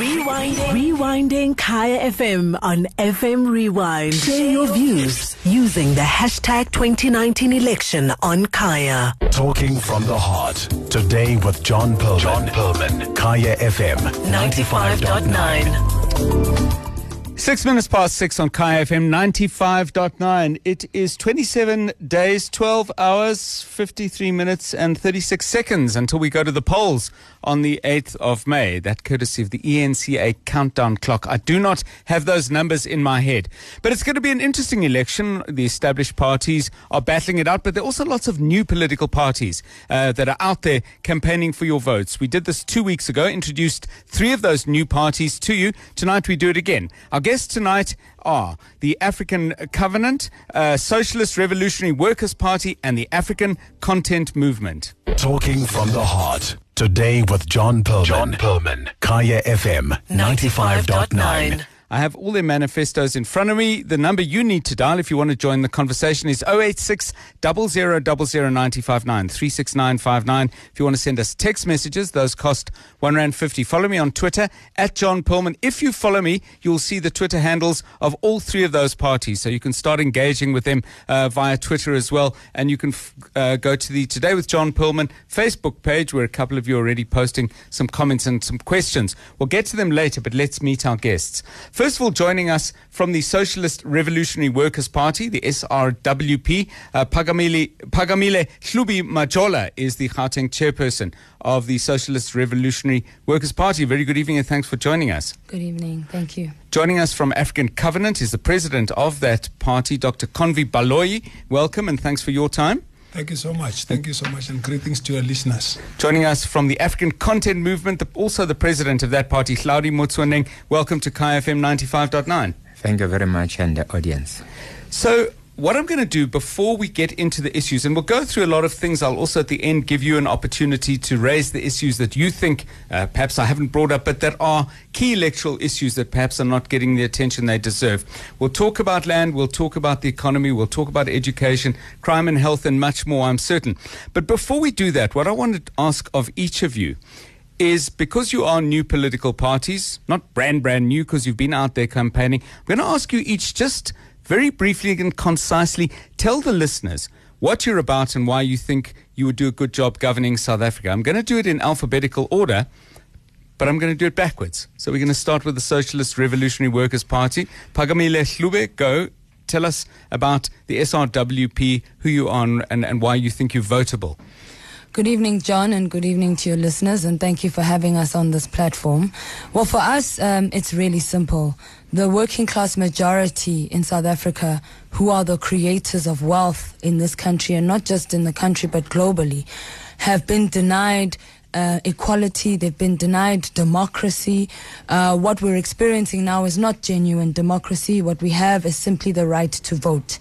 Rewinding. Rewinding Kaya FM on FM Rewind. Share your views using the hashtag 2019 election on Kaya. Talking from the heart. Today with John Perlman. John Perlman. Kaya FM 95.9. Six minutes past six on Kaya FM 95.9. It is 27 days, 12 hours, 53 minutes, and 36 seconds until we go to the polls on the 8th of May. That courtesy of the eNCA countdown clock. I do not have those numbers in my head. But it's going to be an interesting election. The established parties are battling it out, but there are also lots of new political parties uh, that are out there campaigning for your votes. We did this two weeks ago, introduced three of those new parties to you. Tonight we do it again. Our guests tonight are the African Covenant, uh, Socialist Revolutionary Workers' Party, and the African Content Movement. Talking from the heart. Today with John Perlman. John Perlman. Kaya FM 95.9. I have all their manifestos in front of me. The number you need to dial if you want to join the conversation is 086 959 36959. If you want to send us text messages, those cost one rand fifty. Follow me on Twitter at John Perlman. If you follow me, you'll see the Twitter handles of all three of those parties, so you can start engaging with them uh, via Twitter as well. And you can f- uh, go to the Today with John Perlman Facebook page, where a couple of you are already posting some comments and some questions. We'll get to them later, but let's meet our guests. First of all, joining us from the Socialist Revolutionary Workers' Party, the SRWP, uh, Phakamile, Phakamile Hlubi Majola is the Gauteng chairperson of the Socialist Revolutionary Workers' Party. Very good evening and thanks for joining us. Good evening. Thank you. Joining us from African Covenant is the president of that party, Dr. Convi Baloyi. Welcome and thanks for your time. Thank you so much. Thank you so much, and greetings to your listeners. Joining us from the African Content Movement, the, also the president of that party, Hlaudi Motsoeneng. Welcome to Kaya FM 95.9. Thank you very much, and the audience. So, what I'm going to do before we get into the issues, and we'll go through a lot of things, I'll also at the end give you an opportunity to raise the issues that you think uh, perhaps I haven't brought up, but that are key electoral issues that perhaps are not getting the attention they deserve. We'll talk about land, we'll talk about the economy, we'll talk about education, crime and health, and much more, I'm certain. But before we do that, what I want to ask of each of you is because you are new political parties, not brand, brand new, because you've been out there campaigning, I'm going to ask you each just very briefly and concisely tell the listeners what you're about and why you think you would do a good job governing South Africa. I'm going to do it in alphabetical order, but I'm going to do it backwards. So we're going to start with the Socialist Revolutionary Workers' Party. Phakamile Hlubi, go. Tell us about the SRWP, who you are, and, and why you think you're votable. Good evening, John, and good evening to your listeners, and thank you for having us on this platform. Well, for us, um, it's really simple. The working class majority in South Africa, who are the creators of wealth in this country, and not just in the country but globally, have been denied uh, equality, they've been denied democracy. Uh, what we're experiencing now is not genuine democracy. What we have is simply the right to vote.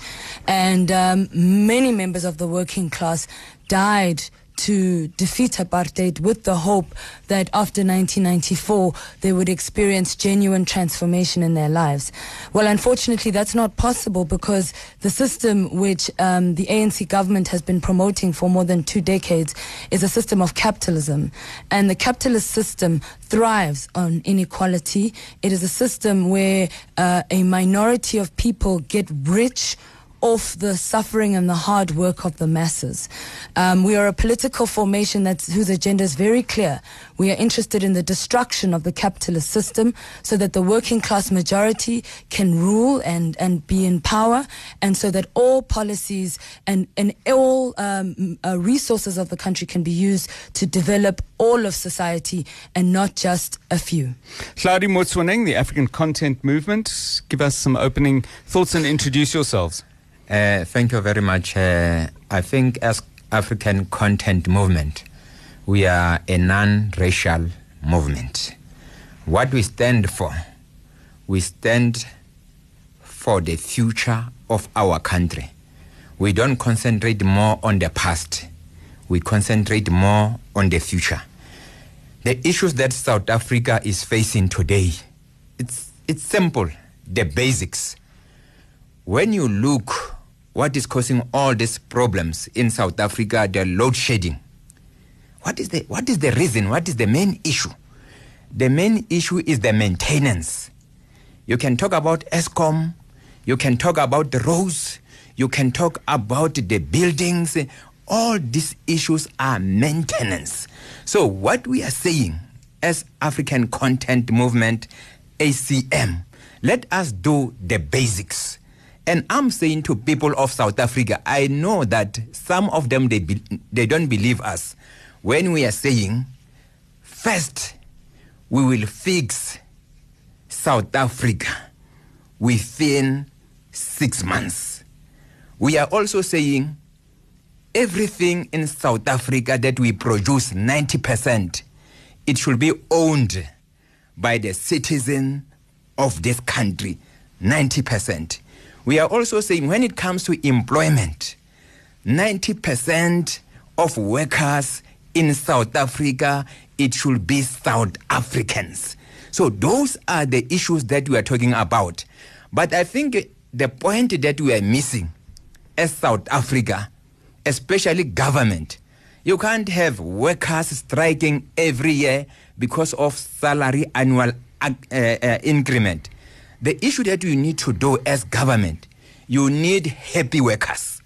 And um, many members of the working class died to defeat apartheid with the hope that after 1994 they would experience genuine transformation in their lives. Well, unfortunately, that's not possible because the system which um, the ANC government has been promoting for more than two decades is a system of capitalism. And the capitalist system thrives on inequality. It is a system where uh, a minority of people get rich off the suffering and the hard work of the masses. Um, we are a political formation that's, whose agenda is very clear. We are interested in the destruction of the capitalist system so that the working class majority can rule and, and be in power, and so that all policies and, and all um, uh, resources of the country can be used to develop all of society and not just a few. Hlaudi Motsoeneng, the African Content Movement, give us some opening thoughts and introduce yourselves. Uh, thank you very much. Uh, I think as African Content Movement, we are a non-racial movement. What we stand for, we stand for the future of our country. We don't concentrate more on the past. We concentrate more on the future. The issues that South Africa is facing today, it's, it's simple, the basics. When you look what is causing all these problems in South Africa, the load shedding, what is the, what is the reason? What is the main issue? The main issue is the maintenance. You can talk about Eskom, you can talk about the roads, you can talk about the buildings. All these issues are maintenance. So, what we are saying as African Content Movement, ACM, let us do the basics. And I'm saying to people of South Africa, I know that some of them they be, they don't believe us when we are saying first we will fix South Africa within 6 months. We are also saying everything in South Africa that we produce 90% it should be owned by the citizen of this country 90%. We are also saying when it comes to employment, 90% of workers in South Africa, it should be South Africans. So those are the issues that we are talking about. But I think the point that we are missing as South Africa, especially government, you can't have workers striking every year because of salary annual uh, uh, increment. The issue that you need to do as government, you need happy workers.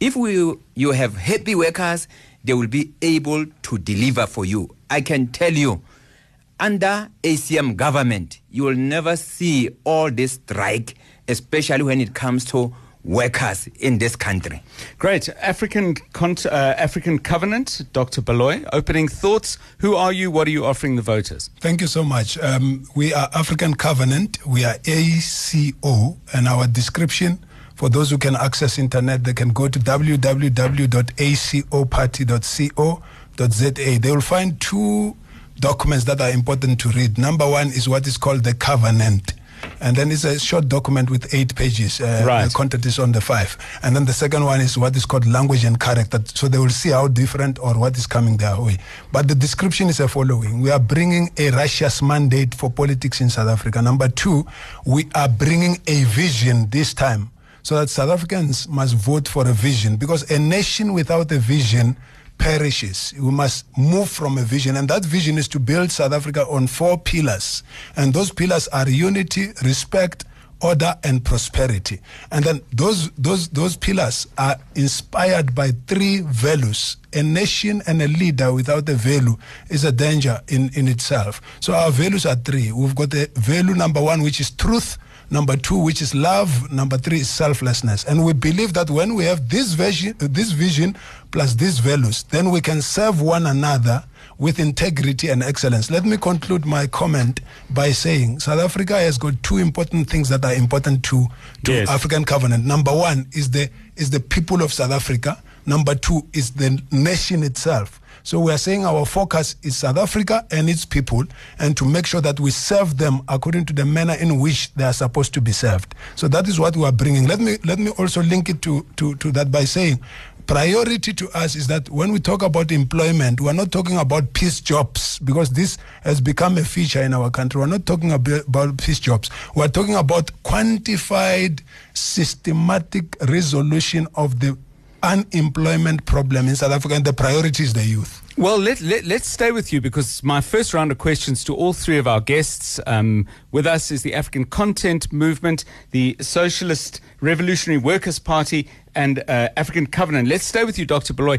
If we, you have happy workers, they will be able to deliver for you. I can tell you, under ACM government, you will never see all this strike, especially when it comes to workers in this country. Great. African Con- uh, African Covenant, Dr. Baloy, opening thoughts. Who are you? What are you offering the voters? Thank you so much. Um, we are African Covenant. We are ACO, and our description for those who can access internet, they can go to www.acoparty.co.za. They will find two documents that are important to read. Number one is what is called the covenant. And then it's a short document with eight pages. Uh, Right. The content is on the five. And then the second one is what is called language and character. So they will see how different or what is coming their way. But the description is the following. We are bringing a righteous mandate for politics in South Africa. Number two, we are bringing a vision this time so that South Africans must vote for a vision because a nation without a vision perishes. We must move from a vision, and that vision is to build South Africa on four pillars. And those pillars are unity, respect, order, and prosperity. And then those those those pillars are inspired by three values. A nation and a leader without a value is a danger in, in itself. So our values are three. We've got the value number one, which is truth. Number two, which is love. Number three is selflessness. And we believe that when we have this vision, this vision plus these values, then we can serve one another with integrity and excellence. Let me conclude my comment by saying South Africa has got two important things that are important to, to Yes. African Covenant. Number one is the is the people of South Africa. Number two is the nation itself. So we are saying our focus is South Africa and its people, and to make sure that we serve them according to the manner in which they are supposed to be served. So that is what we are bringing. Let me let me also link it to to, to that by saying priority to us is that when we talk about employment, we're not talking about piece jobs because this has become a feature in our country. We're not talking about, piece jobs. We're talking about quantified, systematic resolution of the unemployment problem in South Africa, and the priority is the youth. Well, let, let, let's stay with you because my first round of questions to all three of our guests um, with us is the African Content Movement, the Socialist Revolutionary Workers' Party, and uh, African Covenant. Let's stay with you, Dr. Beloy.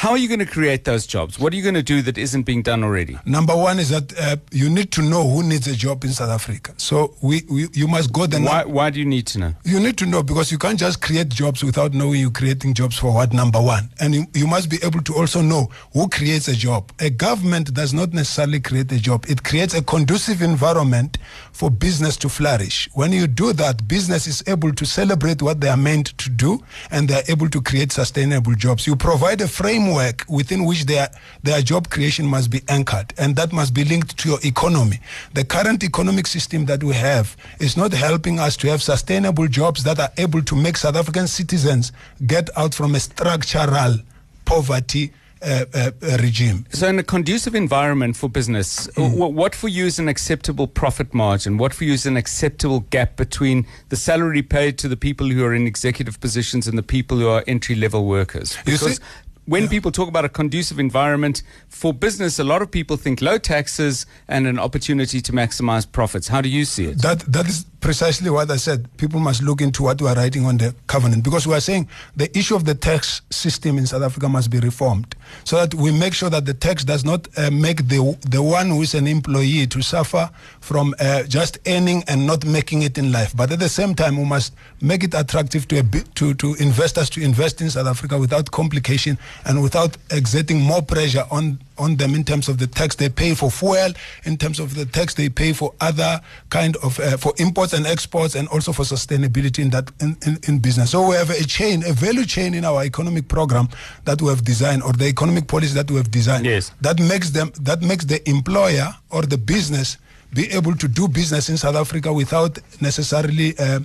How are you going to create those jobs? What are you going to do that isn't being done already? Number one is that uh, you need to know who needs a job in South Africa. So we, we you must go the Why, why do you need to know? You need to know because you can't just create jobs without knowing you're creating jobs for what number one. And you, you must be able to also know who creates a job. A government does not necessarily create a job, it creates a conducive environment for business to flourish. When you do that, business is able to celebrate what they are meant to do and they are able to create sustainable jobs. You provide a framework within which their, their job creation must be anchored and that must be linked to your economy. The current economic system that we have is not helping us to have sustainable jobs that are able to make South African citizens get out from a structural poverty uh, uh, uh, regime. So, in a conducive environment for business, Hmm. wh- what for you is an acceptable profit margin? What for you is an acceptable gap between the salary paid to the people who are in executive positions and the people who are entry level workers? Because see- when people talk about a conducive environment for business, a lot of people think low taxes and an opportunity to maximize profits. How do you see it? That that is precisely what I said. People must look into what we are writing on the covenant because we are saying the issue of the tax system in South Africa must be reformed so that we make sure that the tax does not uh, make the the one who is an employee to suffer from uh, just earning and not making it in life. But at the same time, we must make it attractive to bit, to to investors to invest in South Africa without complication and without exerting more pressure on on them in terms of the tax they pay for fuel, in terms of the tax they pay for other kind of uh, for imports and exports, and also for sustainability in that in, in, in, business. So we have a chain, a value chain in our economic program that we have designed, or the economic policy that we have designed. Yes. That makes them that makes the employer or the business be able to do business in South Africa without necessarily uh,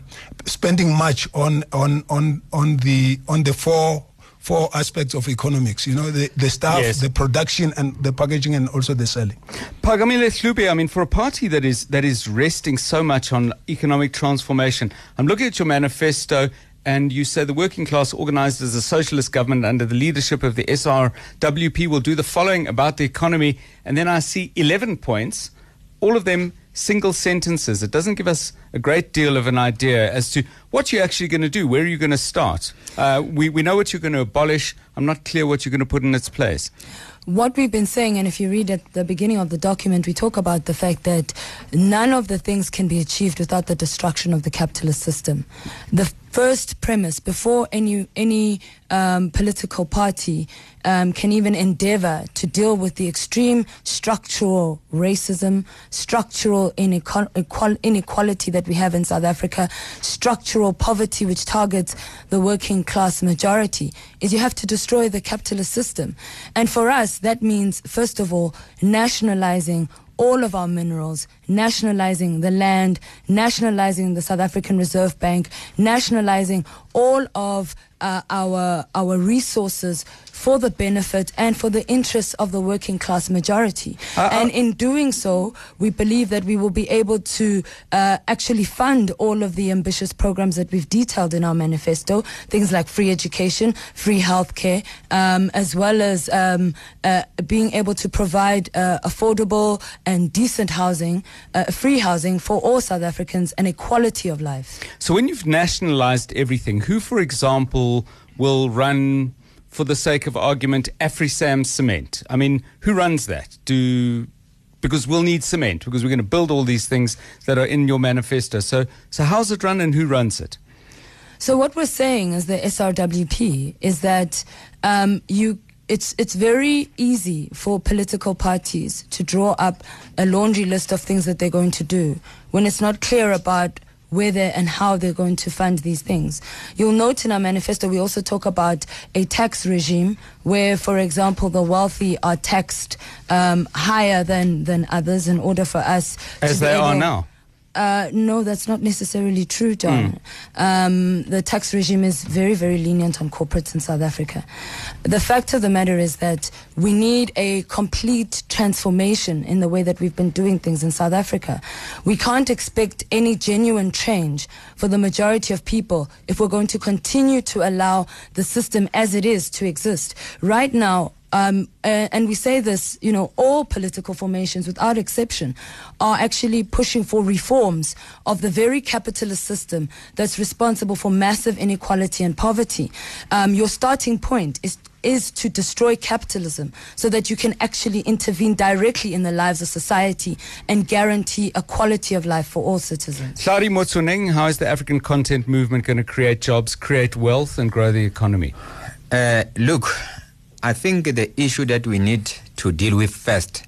spending much on on on on the on the four four aspects of economics. You know, the, the staff, Yes. the production, and the packaging, and also the selling. Phakamile Hlubi, I mean, for a party that is that is resting so much on economic transformation, I'm looking at your manifesto, and you say the working class, organized as a socialist government under the leadership of the SRWP, will do the following about the economy, and then I see 11 points, all of them single sentences. It doesn't give us a great deal of an idea as to what you're actually going to do. Where are you going to start? Uh, we we know what you're going to abolish. I'm not clear what you're going to put in its place. What we've been saying, and if you read at the beginning of the document, we talk about the fact that none of the things can be achieved without the destruction of the capitalist system. The first premise, before any any um, political party um, can even endeavor to deal with the extreme structural racism, structural inequal- inequality that we have in South Africa, structural poverty which targets the working class majority, is you have to destroy the capitalist system. And for us, that means, first of all, nationalizing all of our minerals, nationalizing the land, nationalizing the South African Reserve Bank, nationalizing all of uh, our our resources for the benefit and for the interests of the working class majority. Uh, and in doing so, we believe that we will be able to uh, actually fund all of the ambitious programs that we've detailed in our manifesto, things like free education, free healthcare, um, as well as um, uh, being able to provide uh, affordable and decent housing, uh, free housing for all South Africans, and equality of life. So when you've nationalized everything, who, for example, will run, for the sake of argument, AfriSam Cement? I mean, who runs that? Do because we'll need cement because we're going to build all these things that are in your manifesto. So, so how's it run and who runs it? So what we're saying is the SRWP is that um, you. It's it's very easy for political parties to draw up a laundry list of things that they're going to do when it's not clear about where they and how they're going to fund these things. You'll note in our manifesto we also talk about a tax regime where, for example, the wealthy are taxed um, higher than than others in order for us As they are now. Uh, no, that's not necessarily true, John. Um, the tax regime is very, very lenient on corporates in South Africa. The fact of the matter is that we need a complete transformation in the way that we've been doing things in South Africa. We can't expect any genuine change for the majority of people if we're going to continue to allow the system as it is to exist. Right now, um, uh, and we say this, you know, all political formations, without exception, are actually pushing for reforms of the very capitalist system that's responsible for massive inequality and poverty. Um, your starting point is is to destroy capitalism so that you can actually intervene directly in the lives of society and guarantee a quality of life for all citizens. Hlaudi Motsoeneng, how is the African content movement going to create jobs, create wealth, and grow the economy? Uh, look, I think the issue that we need to deal with first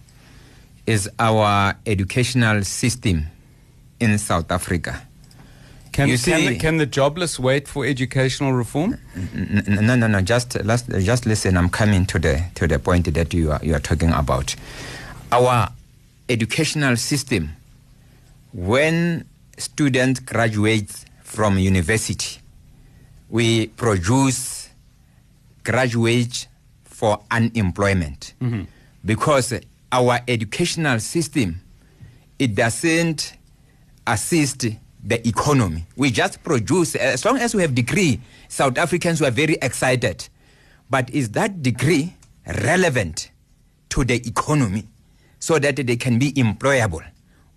is our educational system in South Africa. Can, You can, the, can the jobless wait for educational reform? N- n- No, no, no. Just, just listen. I'm coming to the to the point that you are you are talking about. Our educational system, when students graduate from university, we produce graduates for unemployment because our educational system it doesn't assist the economy. We just produce, as long as we have degree, South Africans were very excited. But is that degree relevant to the economy so that they can be employable?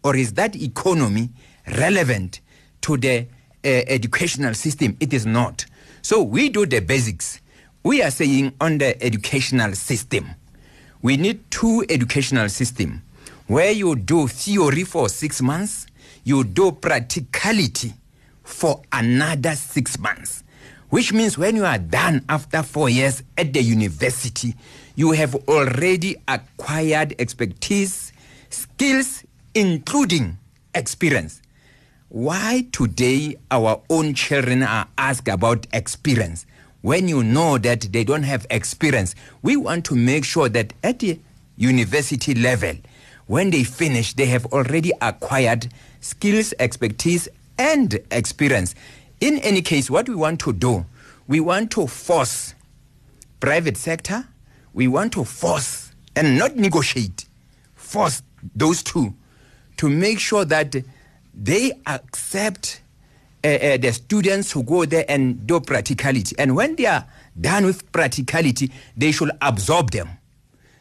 Or is that economy relevant to the uh, educational system? It is not. So we do the basics. We are saying on the educational system, we need two educational system where you do theory for six months, you do practicality for another six months. Which means when you are done after four years at the university, you have already acquired expertise, skills, including experience. Why today our own children are asked about experience when you know that they don't have experience? We want to make sure that at the university level, when they finish, they have already acquired skills, expertise, and experience. In any case, what we want to do, we want to force private sector, we want to force and not negotiate, force those two to make sure that they accept uh, uh, the students who go there and do practicality. And when they are done with practicality, they should absorb them.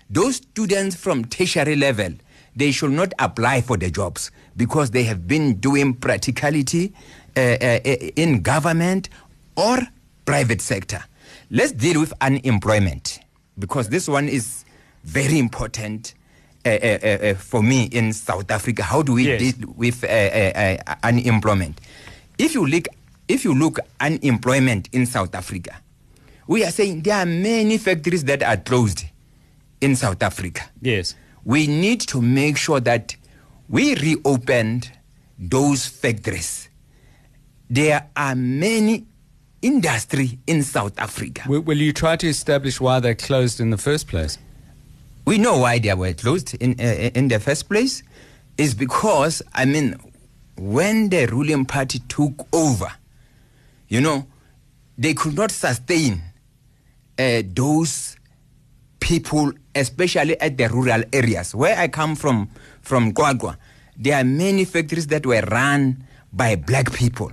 Those students from tertiary level, they should not apply for the jobs because they have been doing practicality uh, uh, in government or private sector. Let's deal with unemployment because this one is very important uh, uh, uh, for me in South Africa. How do we Yes. deal with uh, uh, uh, unemployment? If you look, if you look unemployment in South Africa, we are saying there are many factories that are closed in South Africa Yes. we need to make sure that we reopened those factories. There are many industry in South Africa. Will, will you try to establish why they're closed in the first place? We know why they were closed in uh, in the first place is because I mean when the ruling party took over, you know, they could not sustain uh, those people, especially at the rural areas. Where I come from, from QwaQwa, there are many factories that were run by black people,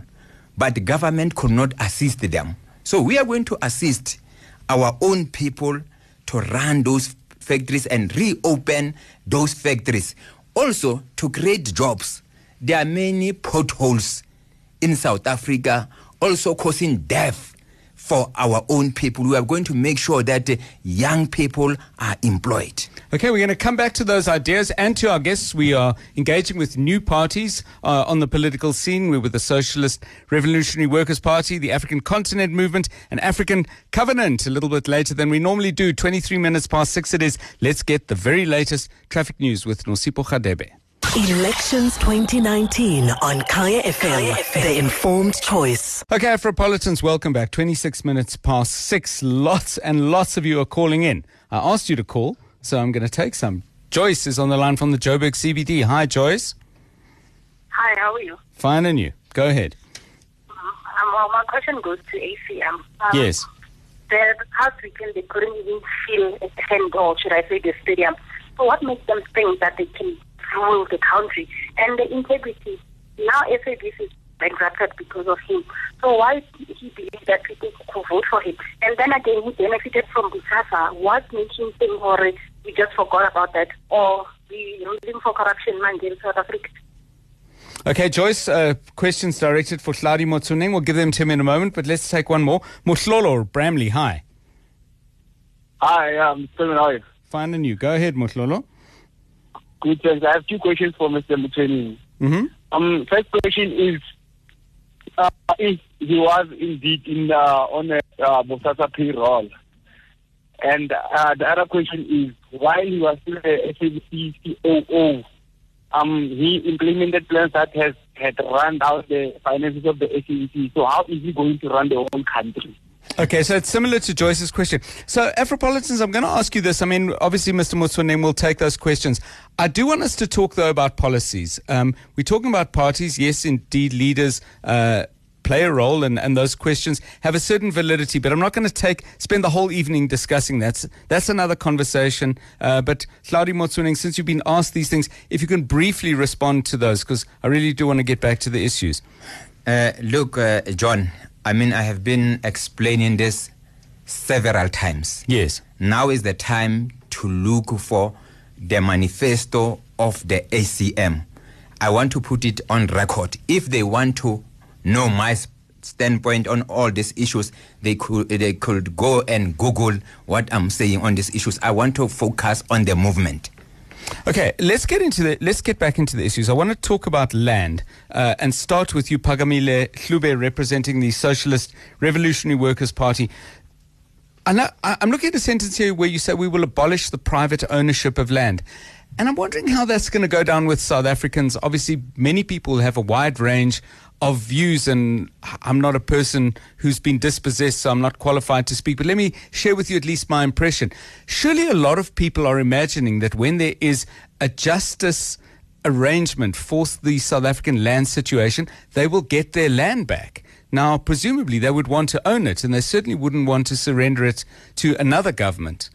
but the government could not assist them. So we are going to assist our own people to run those factories and reopen those factories. Also, to create jobs. There are many potholes in South Africa, also causing death for our own people. We are going to make sure that uh, young people are employed. Okay, we're going to come back to those ideas and to our guests. We are engaging with new parties uh, on the political scene. We're with the Socialist Revolutionary Workers' Party, the African Continent Movement, and African Covenant. A little bit later than we normally do. 23 minutes past six it is. Let's get the very latest traffic news with Nosipo Khadebe. Elections 2019 on Kaya FM, the informed choice. Okay, Afropolitans, welcome back. 26 minutes past six. Lots and lots of you are calling in. I asked you to call, so I'm going to take some. Joyce is on the line from the Joburg CBD. Hi, Joyce. Hi, how are you? Fine, and you? Go ahead. Um, well, my question goes to ACM. Um, Yes. The past weekend, they couldn't even fill a tent, or should I say the stadium. So what makes them think that they can rule the country? And the integrity. Now SABC is bankrupted because of him. So why did he believe that people could vote for him? And then again, he benefited from Bosasa. What makes him think, or we just forgot about that? Or we ruling for corruption man in South Africa? Okay, Joyce, uh, questions directed for Hlaudi Motsoeneng. We'll give them to him in a moment, but let's take one more. Mutlolo Bramley, hi. Hi, um, Stephen, how are you? Fine, and you? Go ahead, Mutlolo. Good, thanks. I have two questions for Mr. Mutweni. Mm-hmm. Um, first question is, uh, if he was indeed in uh, on a uh, Bosasa payroll, and uh, the other question is, while he was still the SABC COO, um, he implemented plans that has had run out the finances of the SABC. So how is he going to run the whole country? Okay, so it's similar to Joyce's question. So, Afropolitans, I'm going to ask you this. I mean, obviously, Mr. Motsoeneng will take those questions. I do want us to talk, though, about policies. Um, we're talking about parties. Yes, indeed, leaders uh, play a role, and, and those questions have a certain validity. But I'm not going to take spend the whole evening discussing that. That's another conversation. Uh, but, Hlaudi Motsoeneng, since you've been asked these things, if you can briefly respond to those, because I really do want to get back to the issues. Uh, look, uh, John, I mean, I have been explaining this several times. Yes. Now is the time to look for the manifesto of the ACM. I want to put it on record. If they want to know my standpoint on all these issues, they could they could go and Google what I'm saying on these issues. I want to focus on the movement. Okay, let's get into the let's get back into the issues. I want to talk about land uh, and start with you, Phakamile Hlubi, representing the Socialist Revolutionary Workers Party. And I, I'm looking at a sentence here where you say we will abolish the private ownership of land. And I'm wondering how that's going to go down with South Africans. Obviously, many people have a wide range of views, and I'm not a person who's been dispossessed, so I'm not qualified to speak. But let me share with you at least my impression. Surely a lot of people are imagining that when there is a justice arrangement for the South African land situation, they will get their land back. Now, presumably, they would want to own it, and they certainly wouldn't want to surrender it to another government.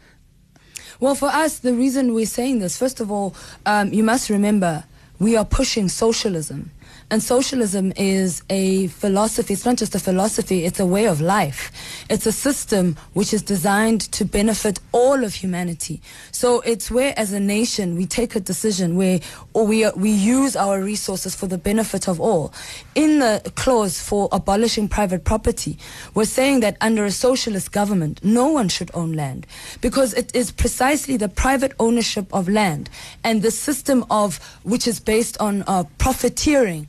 Well, for us, the reason we're saying this, first of all, um, you must remember we are pushing socialism. And socialism is a philosophy. It's not just a philosophy, it's a way of life. It's a system which is designed to benefit all of humanity. So it's where, as a nation, we take a decision where or we, we use our resources for the benefit of all. In the clause for abolishing private property, we're saying that under a socialist government, no one should own land because it is precisely the private ownership of land and the system of which is based on uh, profiteering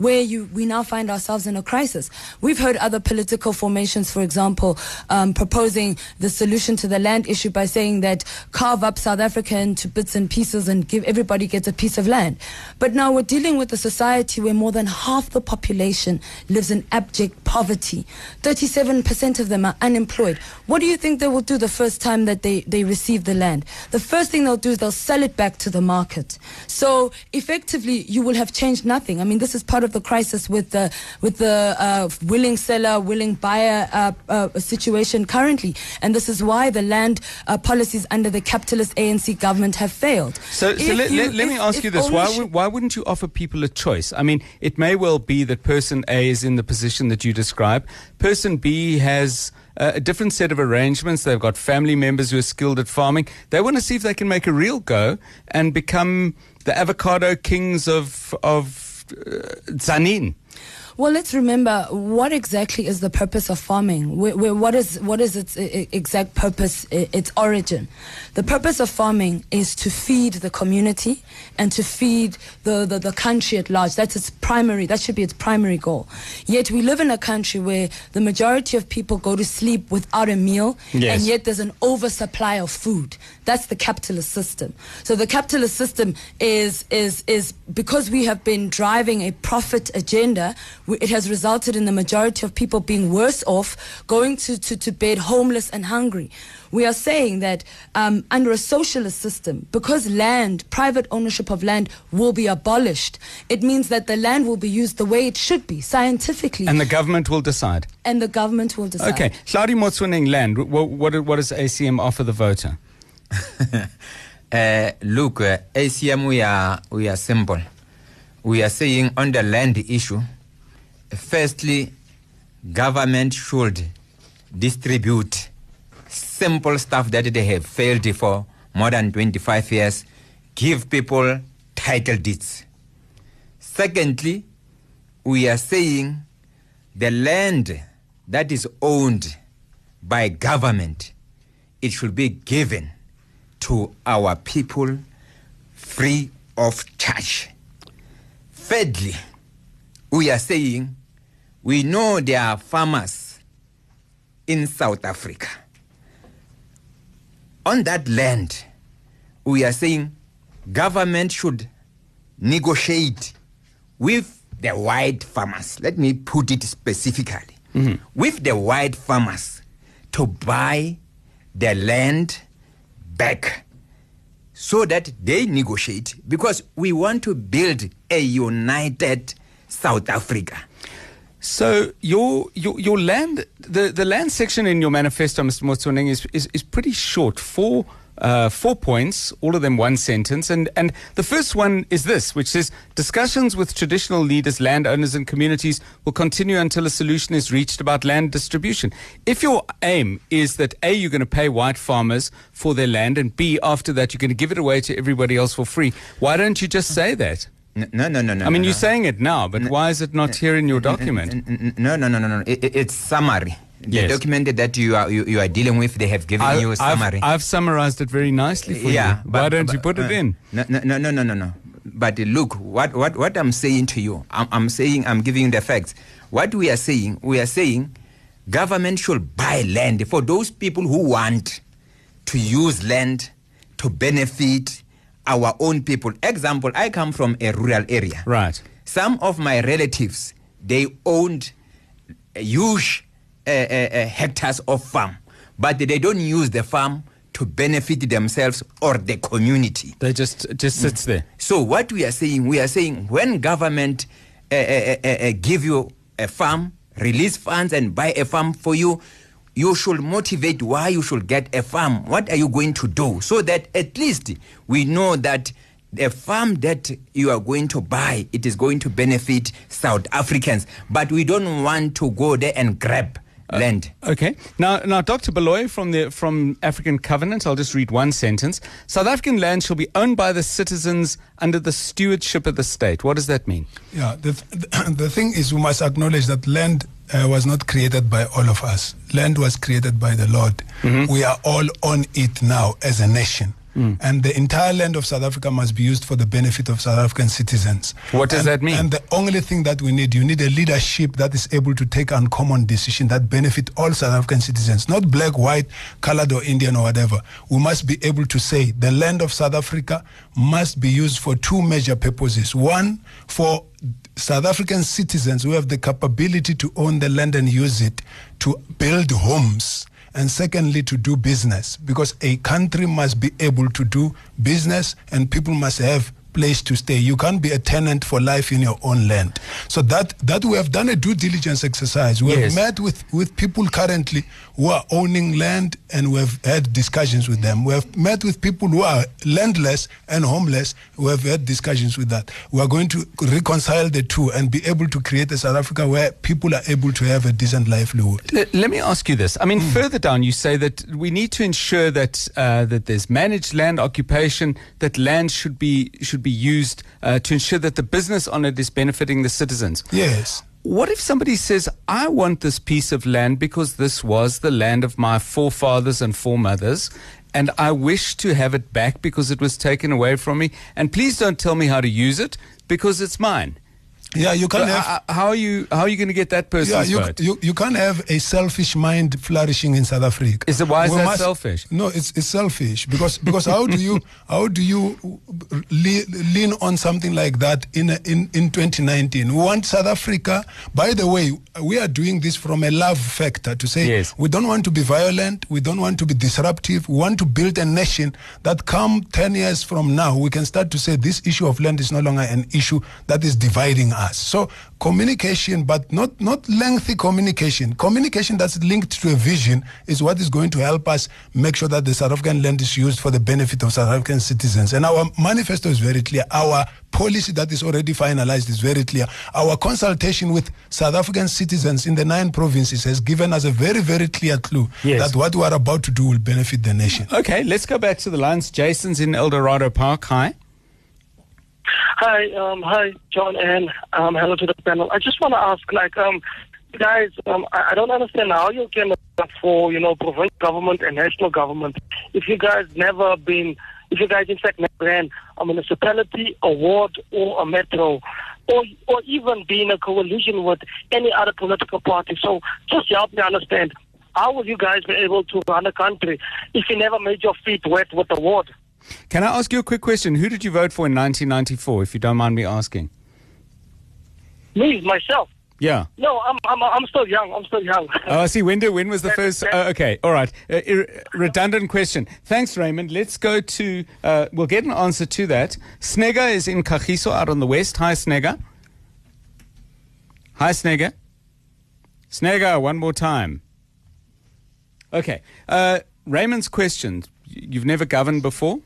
where you we now find ourselves in a crisis. We've heard other political formations, for example, um, proposing the solution to the land issue by saying that carve up South Africa into bits and pieces and give everybody gets a piece of land. But now we're dealing with a society where more than half the population lives in abject poverty. 37% of them are unemployed. What do you think they will do the first time that they, they receive the land? The first thing they'll do is they'll sell it back to the market. So effectively, you will have changed nothing. I mean, this is part of the crisis with the with the uh, willing seller, willing buyer uh, uh, situation currently, and this is why the land uh, policies under the capitalist ANC government have failed. So, so let, you- let, let me ask you this: Why, would, why wouldn't you offer people a choice? I mean, it may well be that person A is in the position that you describe. Person B has uh, a different set of arrangements. They've got family members who are skilled at farming. They want to see if they can make a real go and become the avocado kings of of Tzaneen. Well, let's remember what exactly is the purpose of farming. Wh- wh- what is what is its exact purpose, its origin? The purpose of farming is to feed the community and to feed the, the, the country at large. That's its primary. That should be its primary goal. Yet we live in a country where the majority of people go to sleep without a meal, Yes. and yet there's an oversupply of food. That's the capitalist system. So the capitalist system is is is because we have been driving a profit agenda. we- It has resulted in the majority of people being worse off, going to, to, to bed homeless and hungry. We are saying that um, under a socialist system, because land, private ownership of land, will be abolished, it means that the land will be used the way it should be, scientifically, And the government will decide. and the government will decide. Okay, Hlaudi Motsoeneng land. What, what, what does ACM offer the voter? Uh, look, uh, ACM, we are, we are simple. We are saying on the land issue, firstly, government should distribute simple stuff that they have failed for more than 25 years, give people title deeds. Secondly, we are saying the land that is owned by government, it should be given to our people free of charge. Thirdly, we are saying we know there are farmers in South Africa. On that land, we are saying government should negotiate with the white farmers. Let me put it specifically. Mm-hmm. With the white farmers to buy the land back so that they negotiate because we want to build a united South Africa. So your your your land the, the land section in your manifesto, Mr. Motsoeneng, is, is is pretty short. Four uh, four points, all of them one sentence, and and the first one is this, which says discussions with traditional leaders, landowners, and communities will continue until a solution is reached about land distribution. If your aim is that a you're going to pay white farmers for their land, and b after that you're going to give it away to everybody else for free, why don't you just say that? No, no, no, no. I mean, no, you're no. saying it now, but why is it not here in your document? No, no, no, no, no. It- it's summary. The Yes. document that you are you, you are dealing with, they have given you a I've, summary. I've summarized it very nicely for yeah, you. Why don't you but- put it uh, in? No, no, no, no, no, no. But look, what, what, what I'm saying to you, I'm, I'm saying, I'm giving you the facts. What we are saying, we are saying, government should buy land for those people who want to use land to benefit our own people. Example, I come from a rural area. Right. Some of my relatives, they owned huge hectares of farm, but they don't use the farm to benefit themselves or the community. They just just sits there. So what we are saying, we are saying when government uh, uh, uh, give you a farm, release funds and buy a farm for you, you should motivate why you should get a farm. What are you going to do? So that at least we know that the farm that you are going to buy, it is going to benefit South Africans. But we don't want to go there and grab land. Okay. Now, now, Dr. Beloy from the from African Covenant. I'll just read one sentence. South African land shall be owned by the citizens under the stewardship of the state. What does that mean? Yeah, the, th- the thing is, we must acknowledge that land uh, was not created by all of us. Land was created by the Lord. We are all on it now as a nation. Mm. And the entire land of South Africa must be used for the benefit of South African citizens. What does And- that mean? And the only thing that we need, you need a leadership that is able to take uncommon decision that benefit all South African citizens, not black, white, colored, or Indian or whatever. We must be able to say the land of South Africa must be used for two major purposes. One, for South African citizens who have the capability to own the land and use it to build homes and secondly to do business because a country must be able to do business and people must have place to stay. You can't be a tenant for life in your own land. So that that we have done a due diligence exercise. We Yes. have met with with people currently who are owning land and we have had discussions with them. We have met with people who are landless and homeless. We have had discussions with that. We are going to reconcile the two and be able to create a south africa where people are able to have a decent livelihood. L- let me ask you this. I mean, further down, you say that we need to ensure that uh, that there's managed land occupation, that land should be should be used uh, to ensure that the business on it is benefiting the citizens. yes What if somebody says, I want this piece of land because this was the land of my forefathers and foremothers, and I wish to have it back because it was taken away from me, and please don't tell me how to use it because it's mine. Yeah you So, can have uh, how are you how are you going to get that Yeah, person's you, you you can't have a selfish mind flourishing in South Africa. Is it- why is We that selfish? No, it's it's selfish because because how do you how do you le- lean on something like that in in in 2019? We want South Africa. By the way, we are doing this from a love factor to say Yes. we don't want to be violent, we don't want to be disruptive. We want to build a nation that come 10 years from now we can start to say this issue of land is no longer an issue that is dividing us. So communication, but not not lengthy communication. Communication that's linked to a vision is what is going to help us make sure that the South African land is used for the benefit of South African citizens. And our manifesto is very clear. Our policy that is already finalized is very clear. Our consultation with South African citizens in the nine provinces has given us a very, very clear clue Yes. that what we are about to do will benefit the nation. Okay, let's go back to the lines. Jason's in El Dorado Park. Hi. Hi, um, hi, John, and um, hello to the panel. I just want to ask, like, um, guys, um, I, I don't understand how you can apply for, you know, provincial government and national government if you guys never been, if you guys in fact never ran a municipality, a ward, or a metro, or or even be in a coalition with any other political party. So just help me understand. How will you guys be able to run a country if you never made your feet wet with the ward? Can I ask you a quick question? Who did you vote for in 1994, if you don't mind me asking? Me, myself. Yeah. No, I'm I'm I'm still young. I'm still young. Oh, I see. When, did, when was the first? Oh, okay. All right. Uh, ir- redundant question. Thanks, Raymond. Let's go to, uh, we'll get an answer to that. Snega is in Kagiso out on the west. Hi, Snega. Hi, Snega. Snega, one more time. Okay. Uh, Raymond's question. You've never governed before?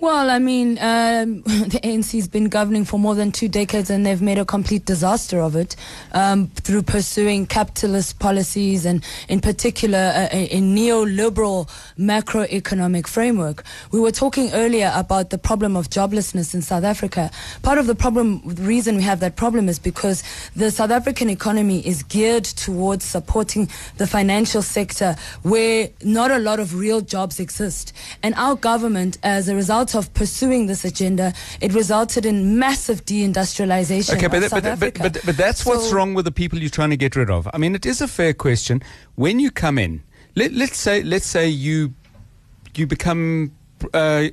Well, I mean, um, the ANC's been governing for more than two decades and they've made a complete disaster of it um, through pursuing capitalist policies and, in particular, a, a neoliberal macroeconomic framework. We were talking earlier about the problem of joblessness in South Africa. Part of the problem, the reason we have that problem is because the South African economy is geared towards supporting the financial sector where not a lot of real jobs exist. And our government, as a result of pursuing this agenda, it resulted in massive deindustrialization Okay, of but, but, but, but, but that's what's wrong with the people you're trying to get rid of. I mean, it is a fair question. When you come in, let, let's say let's say you you become uh,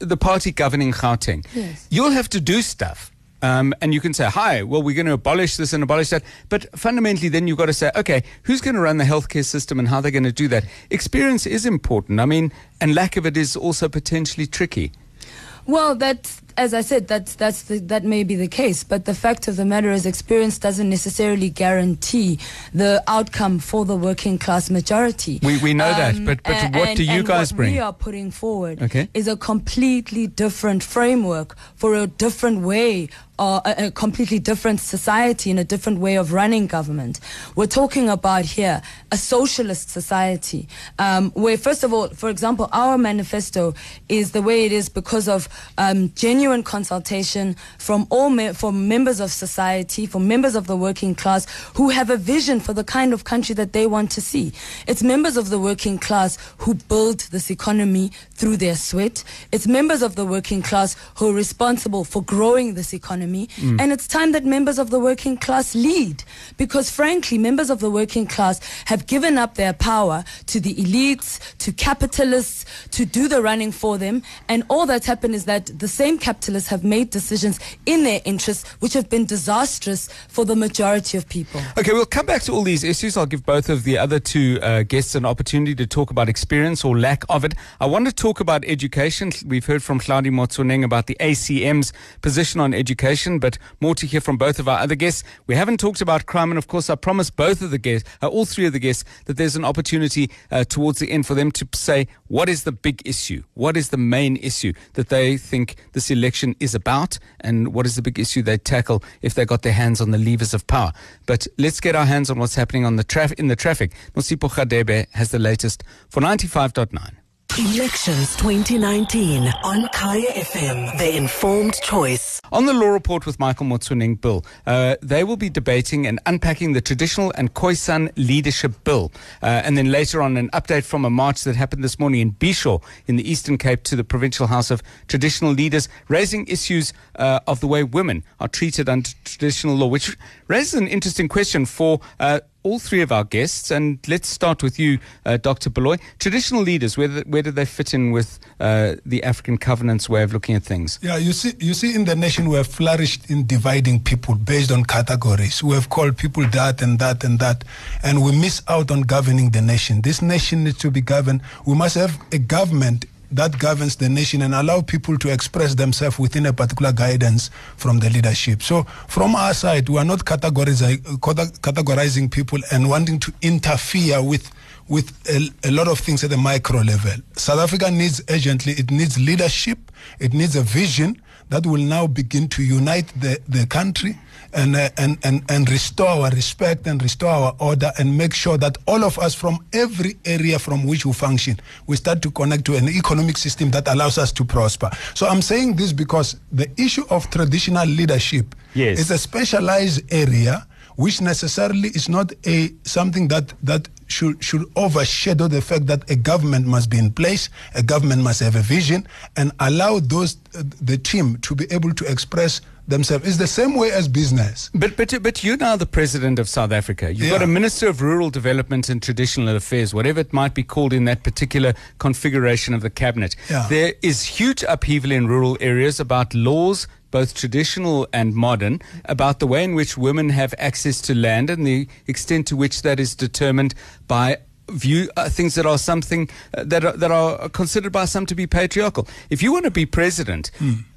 the party governing Gauteng. Yes. You'll have to do stuff. Um, and you can say, hi, well, we're going to abolish this and abolish that. But fundamentally, then you've got to say, okay, who's going to run the healthcare system and how they're going to do that? Experience is important. I mean, and lack of it is also potentially tricky. Well, that's as I said, that's that's the, that may be the case, but the fact of the matter is, experience doesn't necessarily guarantee the outcome for the working class majority. We- we know that, Um, but- but a- what do you and guys what bring? We are putting forward Okay. is a completely different framework for a different way. Or a, a completely different society and a different way of running government. We're talking about here a socialist society, um, where, first of all, for example, our manifesto is the way it is because of um, genuine consultation from all me- from members of society, from members of the working class who have a vision for the kind of country that they want to see. It's members of the working class who build this economy through their sweat. It's members of the working class who are responsible for growing this economy. Mm. And it's time that members of the working class lead. Because frankly, members of the working class have given up their power to the elites, to capitalists, to do the running for them. And all that's happened is that the same capitalists have made decisions in their interests, which have been disastrous for the majority of people. Okay, we'll come back to all these issues. I'll give both of the other two uh, guests an opportunity to talk about experience or lack of it. I want to talk about education. We've heard from Hlaudi Motsoeneng about the ACM's position on education, but more to hear from both of our other guests. We haven't talked about crime, and of course, I promised both of the guests, uh, all three of the guests, that there's an opportunity uh, towards the end for them to say what is the big issue, what is the main issue that they think this election is about, and what is the big issue they tackle if they got their hands on the levers of power. But let's get our hands on what's happening on the traf- in the traffic. Nosipo Khadebe has the latest for 95.9. Elections 2019 on Kaya FM. The informed choice. On the Law Report with Michael Motsoeneng Bill, uh, they will be debating and unpacking the traditional and Khoisan leadership bill. Uh, and then later on, an update from a march that happened this morning in Bisho in the Eastern Cape to the Provincial House of Traditional Leaders, raising issues uh, of the way women are treated under traditional law, which raises an interesting question for. All three of our guests, and let's start with you, uh, Dr. Beloy. Traditional leaders, where, where do they fit in with uh, the African covenant's way of looking at things? Yeah, you see, you see, in the nation we have flourished in dividing people based on categories. We have called people that and that and that, and we miss out on governing the nation. This nation needs to be governed. We must have a government that governs the nation and allow people to express themselves within a particular guidance from the leadership. So, from our side, we are not categorizing, people and wanting to interfere with with a, a, lot of things at the micro level. South Africa needs urgently, it needs leadership, it needs a vision that will now begin to unite the, the country and, uh, and, and, and restore our respect and restore our order and make sure that all of us from every area from which we function, we start to connect to an economic system that allows us to prosper. So I'm saying this because the issue of traditional leadership yes. is a specialized area which necessarily is not a something that that should should overshadow the fact that a government must be in place, a government must have a vision, and allow those uh, the team to be able to express themselves. It's the same way as business. But but but you're now the president of South Africa. You've Yeah. got a minister of rural development and traditional affairs, whatever it might be called in that particular configuration of the cabinet. Yeah. There is huge upheaval in rural areas about laws. Both traditional and modern, about the way in which women have access to land and the extent to which that is determined by view uh, things that are something uh, that are, that are considered by some to be patriarchal. If you want to be president,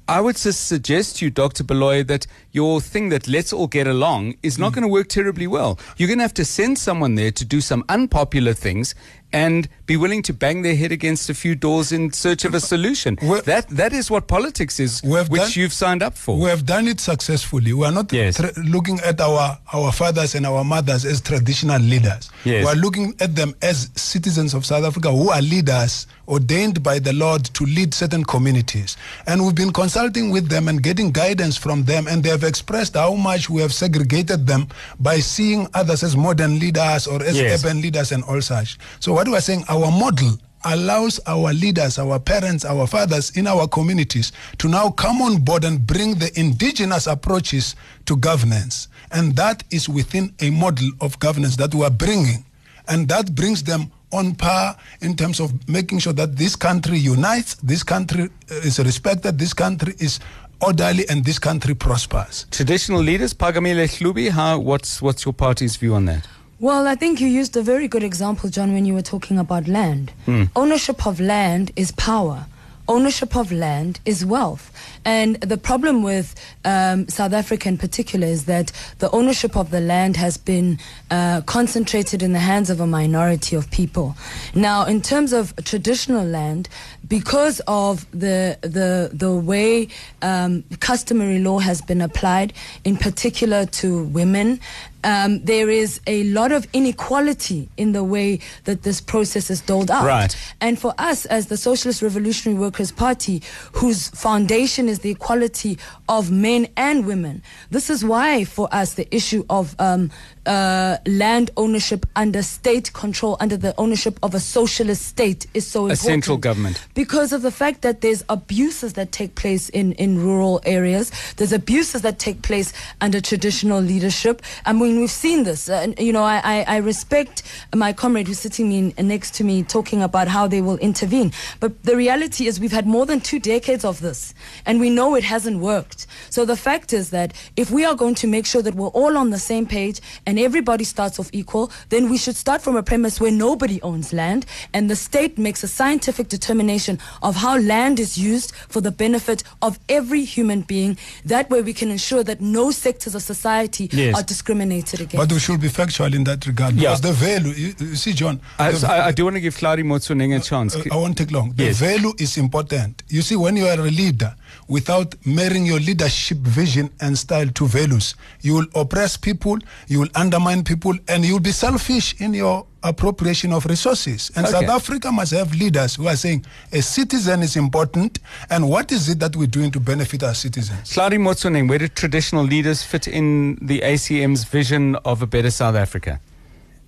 I would just suggest to you, Dr. Beloy, that your thing that let's all get along is not going to work terribly well. You're going to have to send someone there to do some unpopular things and be willing to bang their head against a few doors in search of a solution. Well- that that is what politics is, which done- you've signed up for. We have done it successfully. We are not Yes. tra- looking at our, our fathers and our mothers as traditional leaders. Yes. We are looking at them as citizens of South Africa who are leaders ordained by the Lord to lead certain communities. And we've been consulting with them and getting guidance from them, and they have expressed how much we have segregated them by seeing others as modern leaders or as Yes. urban leaders and all such. So, what we are saying, our model allows our leaders, our parents, our fathers in our communities to now come on board and bring the indigenous approaches to governance. And that is within a model of governance that we are bringing. And that brings them on par in terms of making sure that this country unites, this country uh, is respected, this country is orderly, and this country prospers. Traditional leaders, Phakamile Hlubi, how, what's, what's your party's view on that? Well, I think you used a very good example, John, when you were talking about land. Ownership of land is power. Ownership of land is wealth. And the problem with um, South Africa in particular is that the ownership of the land has been uh, concentrated in the hands of a minority of people. Now, in terms of traditional land, because of the the the way um, customary law has been applied, in particular to women, um, there is a lot of inequality in the way that this process is doled out. Right. And for us, as the Socialist Revolutionary Workers' Party, whose foundation is the equality of men and women, this is why, for us, the issue of um, uh, land ownership under state control, under the ownership of a socialist state, is so A important. central government. Because of the fact that there's abuses that take place in, in rural areas, there's abuses that take place under traditional leadership. I mean, we've seen this. Uh, and, you know, I, I, I respect my comrade who's sitting me next to me talking about how they will intervene. But the reality is, we've had more than two decades of this, and we know it hasn't worked. So the fact is that if we are going to make sure that we're all on the same page and everybody starts off equal, then we should start from a premise where nobody owns land and the state makes a scientific determination of how land is used for the benefit of every human being. That way we can ensure that no sectors of society Yes. are discriminated against. But we should be factual in that regard. Yeah. Because the value, you, you see, John, I, the- I, I do want to give Hlaudi Motsoeneng a chance. Uh, I won't take long. The Yes. value is important. You see, when you are a leader, without marrying your leadership vision and style to values, you will oppress people, you will undermine people, and you will be selfish in your appropriation of resources. And Okay. South Africa must have leaders who are saying a citizen is important, and what is it that we're doing to benefit our citizens? Hlaudi Motsoeneng, where do traditional leaders fit in the ACM's vision of a better South Africa?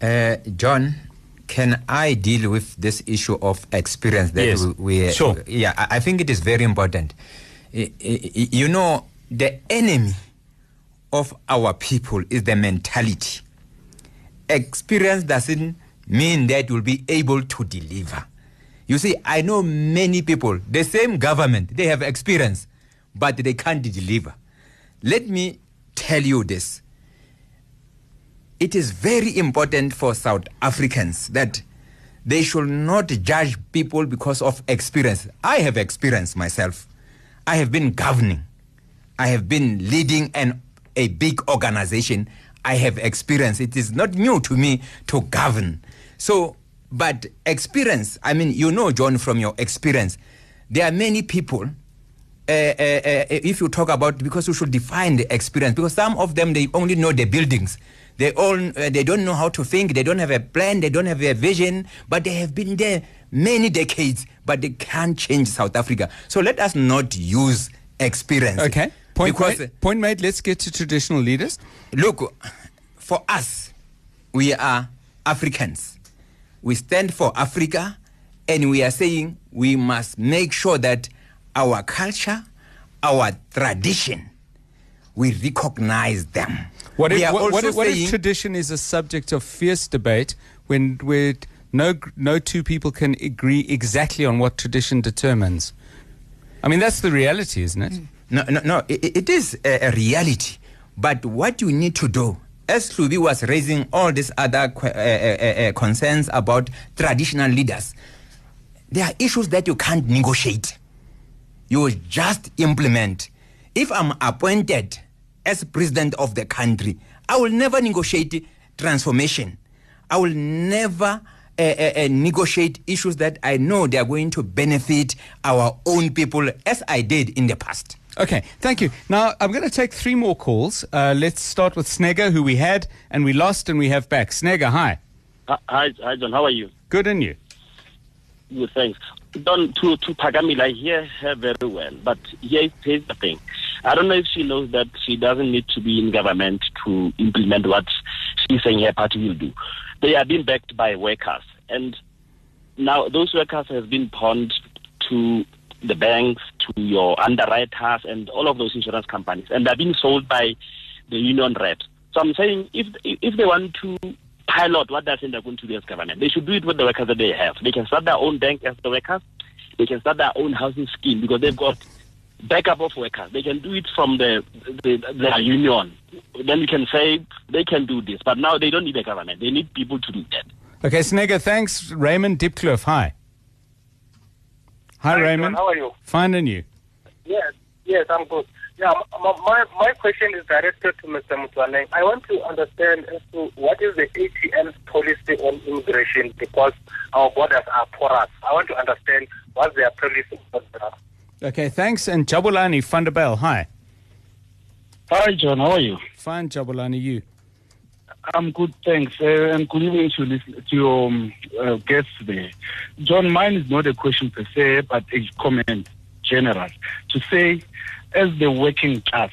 Uh, John, can I deal with this issue of experience that Yes. we, we Sure. Yeah, I I think it is very important. You know, the enemy of our people is the mentality. Experience doesn't mean that you'll be able to deliver. You see, I know many people, the same government, they have experience, but they can't deliver. Let me tell you this it is very important for South Africans that they should not judge people because of experience. I have experience myself. I have been governing. I have been leading an, a big organization. I have experience. It is not new to me to govern. So, but experience, I mean, you know, John, from your experience, there are many people uh, uh, uh, if you talk about because you should define the experience because some of them they only know the buildings they all uh, they don't know how to think they don't have a plan they don't have a vision but they have been there many decades but they can't change south africa so let us not use experience Okay. Point because made, point made. Let's get to traditional leaders. look for us we are africans we stand for africa and we are saying we must make sure that our culture our tradition we recognize them What if, we what, what if, what if tradition is a subject of fierce debate when where no no two people can agree exactly on what tradition determines? I mean, that's the reality, isn't it? No, no, no. It, it is a, a reality. But what you need to do, as Hlubi was raising all these other uh, uh, uh, concerns about traditional leaders, there are issues that you can't negotiate. you just implement. If I'm appointed as president of the country, I will never negotiate transformation. I will never uh, uh, uh, negotiate issues that I know they are going to benefit our own people, as I did in the past. Okay, thank you. Now, I'm going to take three more calls. Uh, let's start with Snegger, who we had and we lost and we have back. Snegger, hi. Hi, hi, John. How are you? Good, and you? Good, thanks. John, to, to Phakamile, I hear her very well, but here, here's the thing. I don't know if she knows that she doesn't need to be in government to implement what she's saying her party will do. They are being backed by workers, and now those workers have been pawned to the banks, to your underwriters, and all of those insurance companies, and they're being sold by the union reps. So I'm saying if if they want to pilot what they're saying they're going to do as government, they should do it with the workers that they have. They can start their own bank as the workers. They can start their own housing scheme because they've got backup of workers. They can do it from the, the their union. Then you can say they can do this, but now they don't need a government. They need people to do that. Okay, Snegger, thanks. Raymond Diepkloof, hi. Hi, Hi, John. Raymond. How are you? Fine, and you? Yes, yes, I'm good. Yeah, my, my, my question is directed to Mr. Motsoeneng. I want to understand as to what is the ACM's policy on immigration because our borders are porous. I want to understand what's their policy on that. Okay, thanks. And Jabulani Thunderbell, hi. Hi, John. How are you? Fine, Jabulani, you? I'm good, thanks. Uh, and good evening to, listen, to your um, uh, guests there. John, mine is not a question per se, but a comment general. To say, as the working class,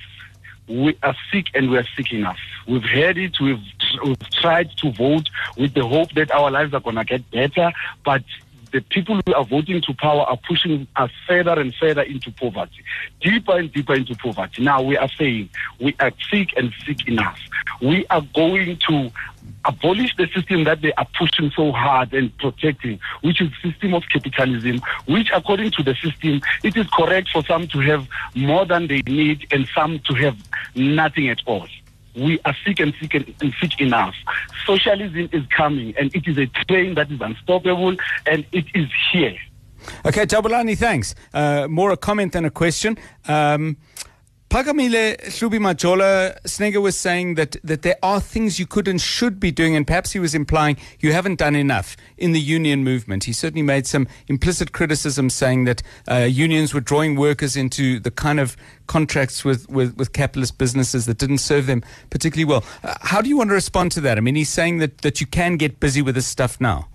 we are sick and we are sick enough. We've heard it, we've, we've tried to vote with the hope that our lives are going to get better, but the people who are voting to power are pushing us further and further into poverty, deeper and deeper into poverty. Now we are saying we are sick and sick enough. We are going to abolish the system that they are pushing so hard and protecting, which is the system of capitalism, which according to the system, it is correct for some to have more than they need and some to have nothing at all we are sick and sick and, and sick enough. Socialism is coming, and it is a train that is unstoppable, and it is here. Okay, Jabulani, thanks. Uh, more a comment than a question. Um, Phakamile Majola Snegger was saying that, that there are things you could and should be doing, and perhaps he was implying you haven't done enough in the union movement. He certainly made some implicit criticism saying that uh, unions were drawing workers into the kind of contracts with, with, with capitalist businesses that didn't serve them particularly well. Uh, how do you want to respond to that? I mean, he's saying that, that you can get busy with this stuff now.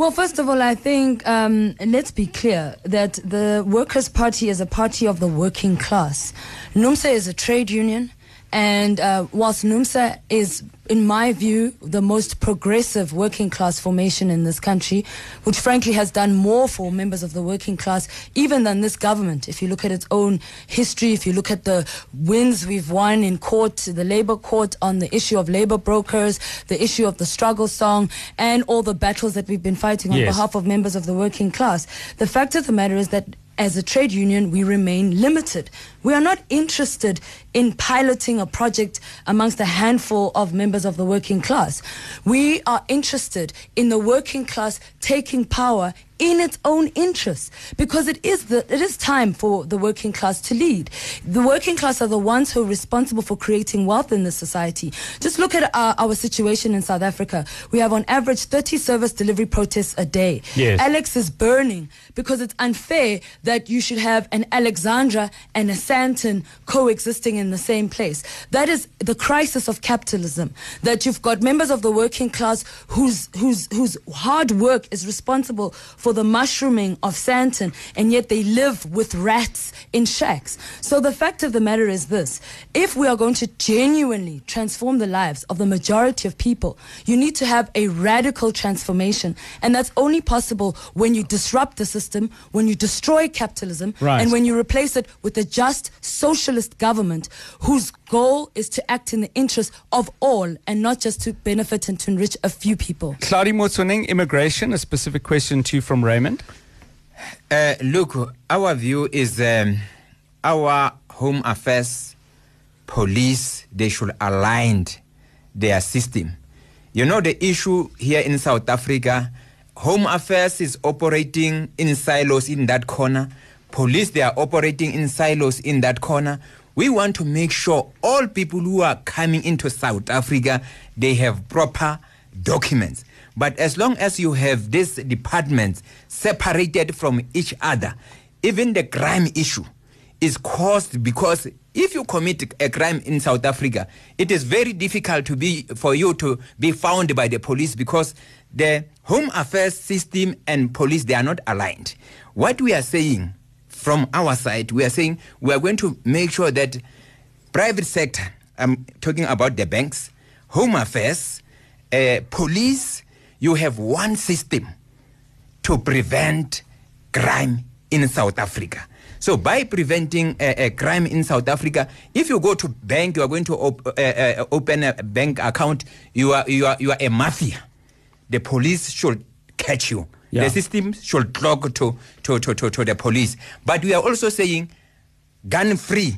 Well, first of all, I think um, let's be clear that the Workers' Party is a party of the working class. NUMSA is a trade union, and uh, whilst NUMSA is, in my view, the most progressive working class formation in this country, which frankly has done more for members of the working class even than this government. If you look at its own history, if you look at the wins we've won in court, the labor court on the issue of labor brokers, the issue of the struggle song, and all the battles that we've been fighting on Yes. behalf of members of the working class. The fact of the matter is that as a trade union, we remain limited. We are not interested in piloting a project amongst a handful of members of the working class. We are interested in the working class taking power in its own interests because it is the it is time for the working class to lead. The working class are the ones who are responsible for creating wealth in the society. Just look at our, our situation in South Africa. We have on average 30 service delivery protests a day. Yes. Alex is burning because it's unfair that you should have an Alexandra and a Sandton coexisting in the same place. That is the crisis of capitalism. That you've got members of the working class whose whose whose hard work is responsible for the mushrooming of Sandton, and yet they live with rats in shacks. So the fact of the matter is this: if we are going to genuinely transform the lives of the majority of people, you need to have a radical transformation, and that's only possible when you disrupt the system, when you destroy capitalism, Right. and when you replace it with a just socialist government whose goal is to act in the interest of all and not just to benefit and to enrich a few people. Hlaudi Motsoeneng, immigration, a specific question to you from Raymond. Uh, look, our view is um, our home affairs police they should align their system. You know the issue here in South Africa, home affairs is operating in silos in that corner. Police, they are operating in silos in that corner. We want to make sure all people who are coming into South Africa, they have proper documents. But as long as you have these departments separated from each other, even the crime issue is caused because if you commit a crime in South Africa, it is very difficult to be for you to be found by the police because the home affairs system and police they are not aligned. What we are saying from our side, we are saying we are going to make sure that private sector, I'm talking about the banks, home affairs, uh, police, you have one system to prevent crime in South Africa. So by preventing a, a crime in South Africa, if you go to bank, you are going to op- uh, uh, open a bank account. You are you are you are a mafia. The police should catch you. Yeah. The system should talk to, to, to, to, to the police. But we are also saying gun free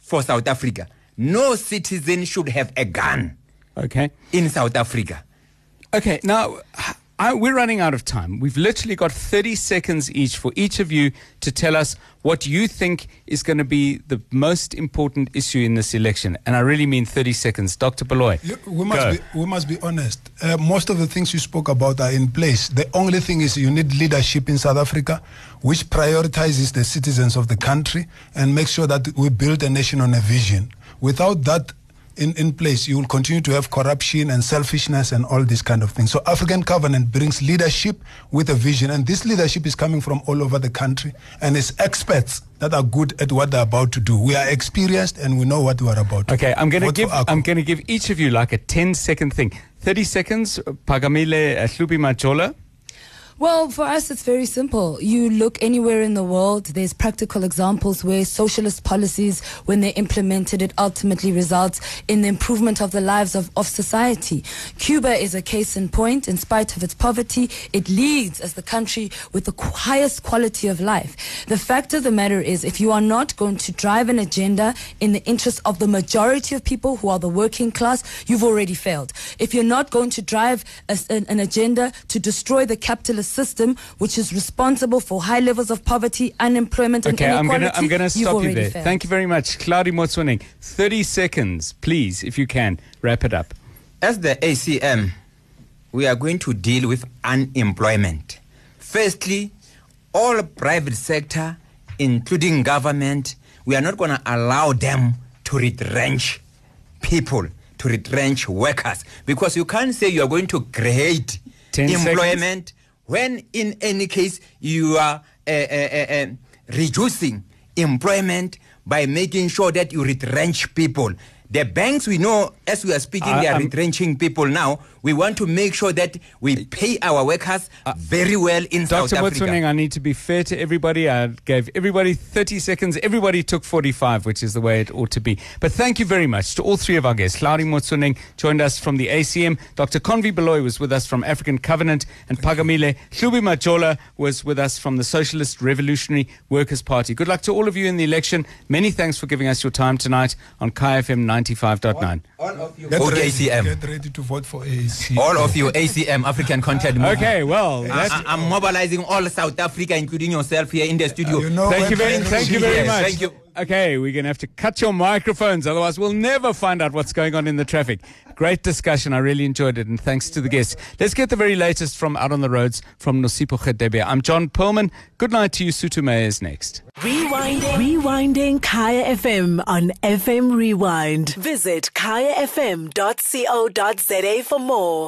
for South Africa. No citizen should have a gun Okay. in South Africa. Okay, now I, we're running out of time. We've literally got 30 seconds each for each of you to tell us what you think is going to be the most important issue in this election. And I really mean 30 seconds. Dr. Beloy. We must be we must be honest. Uh, most of the things you spoke about are in place. The only thing is you need leadership in South Africa, which prioritizes the citizens of the country and makes sure that we build a nation on a vision. Without that in, in place, you will continue to have corruption and selfishness and all these kind of things. So African Covenant brings leadership with a vision, and this leadership is coming from all over the country, and it's experts that are good at what they're about to do. We are experienced and we know what we are about Okay, do. I'm going to give I'm going to give each of you like a 10 second thing. 30 seconds. Phakamile uh, Hlubi Majola. Well, for us, it's very simple. You look anywhere in the world, there's practical examples where socialist policies, when they're implemented, it ultimately results in the improvement of the lives of, of society. Cuba is a case in point. In spite of its poverty, it leads as the country with the highest quality of life. The fact of the matter is, if you are not going to drive an agenda in the interest of the majority of people who are the working class, you've already failed. If you're not going to drive a an, an agenda to destroy the capitalist system, which is responsible for high levels of poverty, unemployment, and Okay, I'm inequality, going to I'm going to stop you there. failed. Thank you very much. Hlaudi Motsoeneng. 30 seconds, please, if you can. Wrap it up. As the ACM, we are going to deal with unemployment. Firstly, all private sector, including government, we are not going to allow them to retrench people, to retrench workers, because you can't say you are going to create 10 seconds. When, in any case, you are uh, uh, uh, uh, reducing employment by making sure that you retrench people. The banks, we know, as we are speaking, I- they are I'm- retrenching people now. We want to make sure that we pay our workers very well in South Dr. Africa. Motsoeneng, I need to be fair to everybody. I gave everybody 30 seconds. Everybody took 45, which is the way it ought to be. But thank you very much to all three of our guests. Hlaudi Motsoeneng joined us from the ACM. Dr. Convi Beloy was with us from African Covenant. And Phakamile Hlubi Majola was with us from the Socialist Revolutionary Workers' Party. Good luck to all of you in the election. Many thanks for giving us your time tonight on KFM 95.9. Get Vote ready, ACM. Get ready to vote for ACM. All of you, ACM, African Content Movement. Okay, well, I, that's, I- I'm mobilizing all South Africa, including yourself here in the studio. you know Thank you very, thank you very much. thank you. Okay, we're going to have to cut your microphones, otherwise we'll never find out what's going on in the traffic. Great discussion. I really enjoyed it, and thanks to the guests. Let's get the very latest from out on the roads from Nosipo Khedebe. I'm John Perlman. Good night to you. Sutume is next. Rewinding. Rewinding Kaya FM on FM Rewind. Visit kayafm.co.za for more.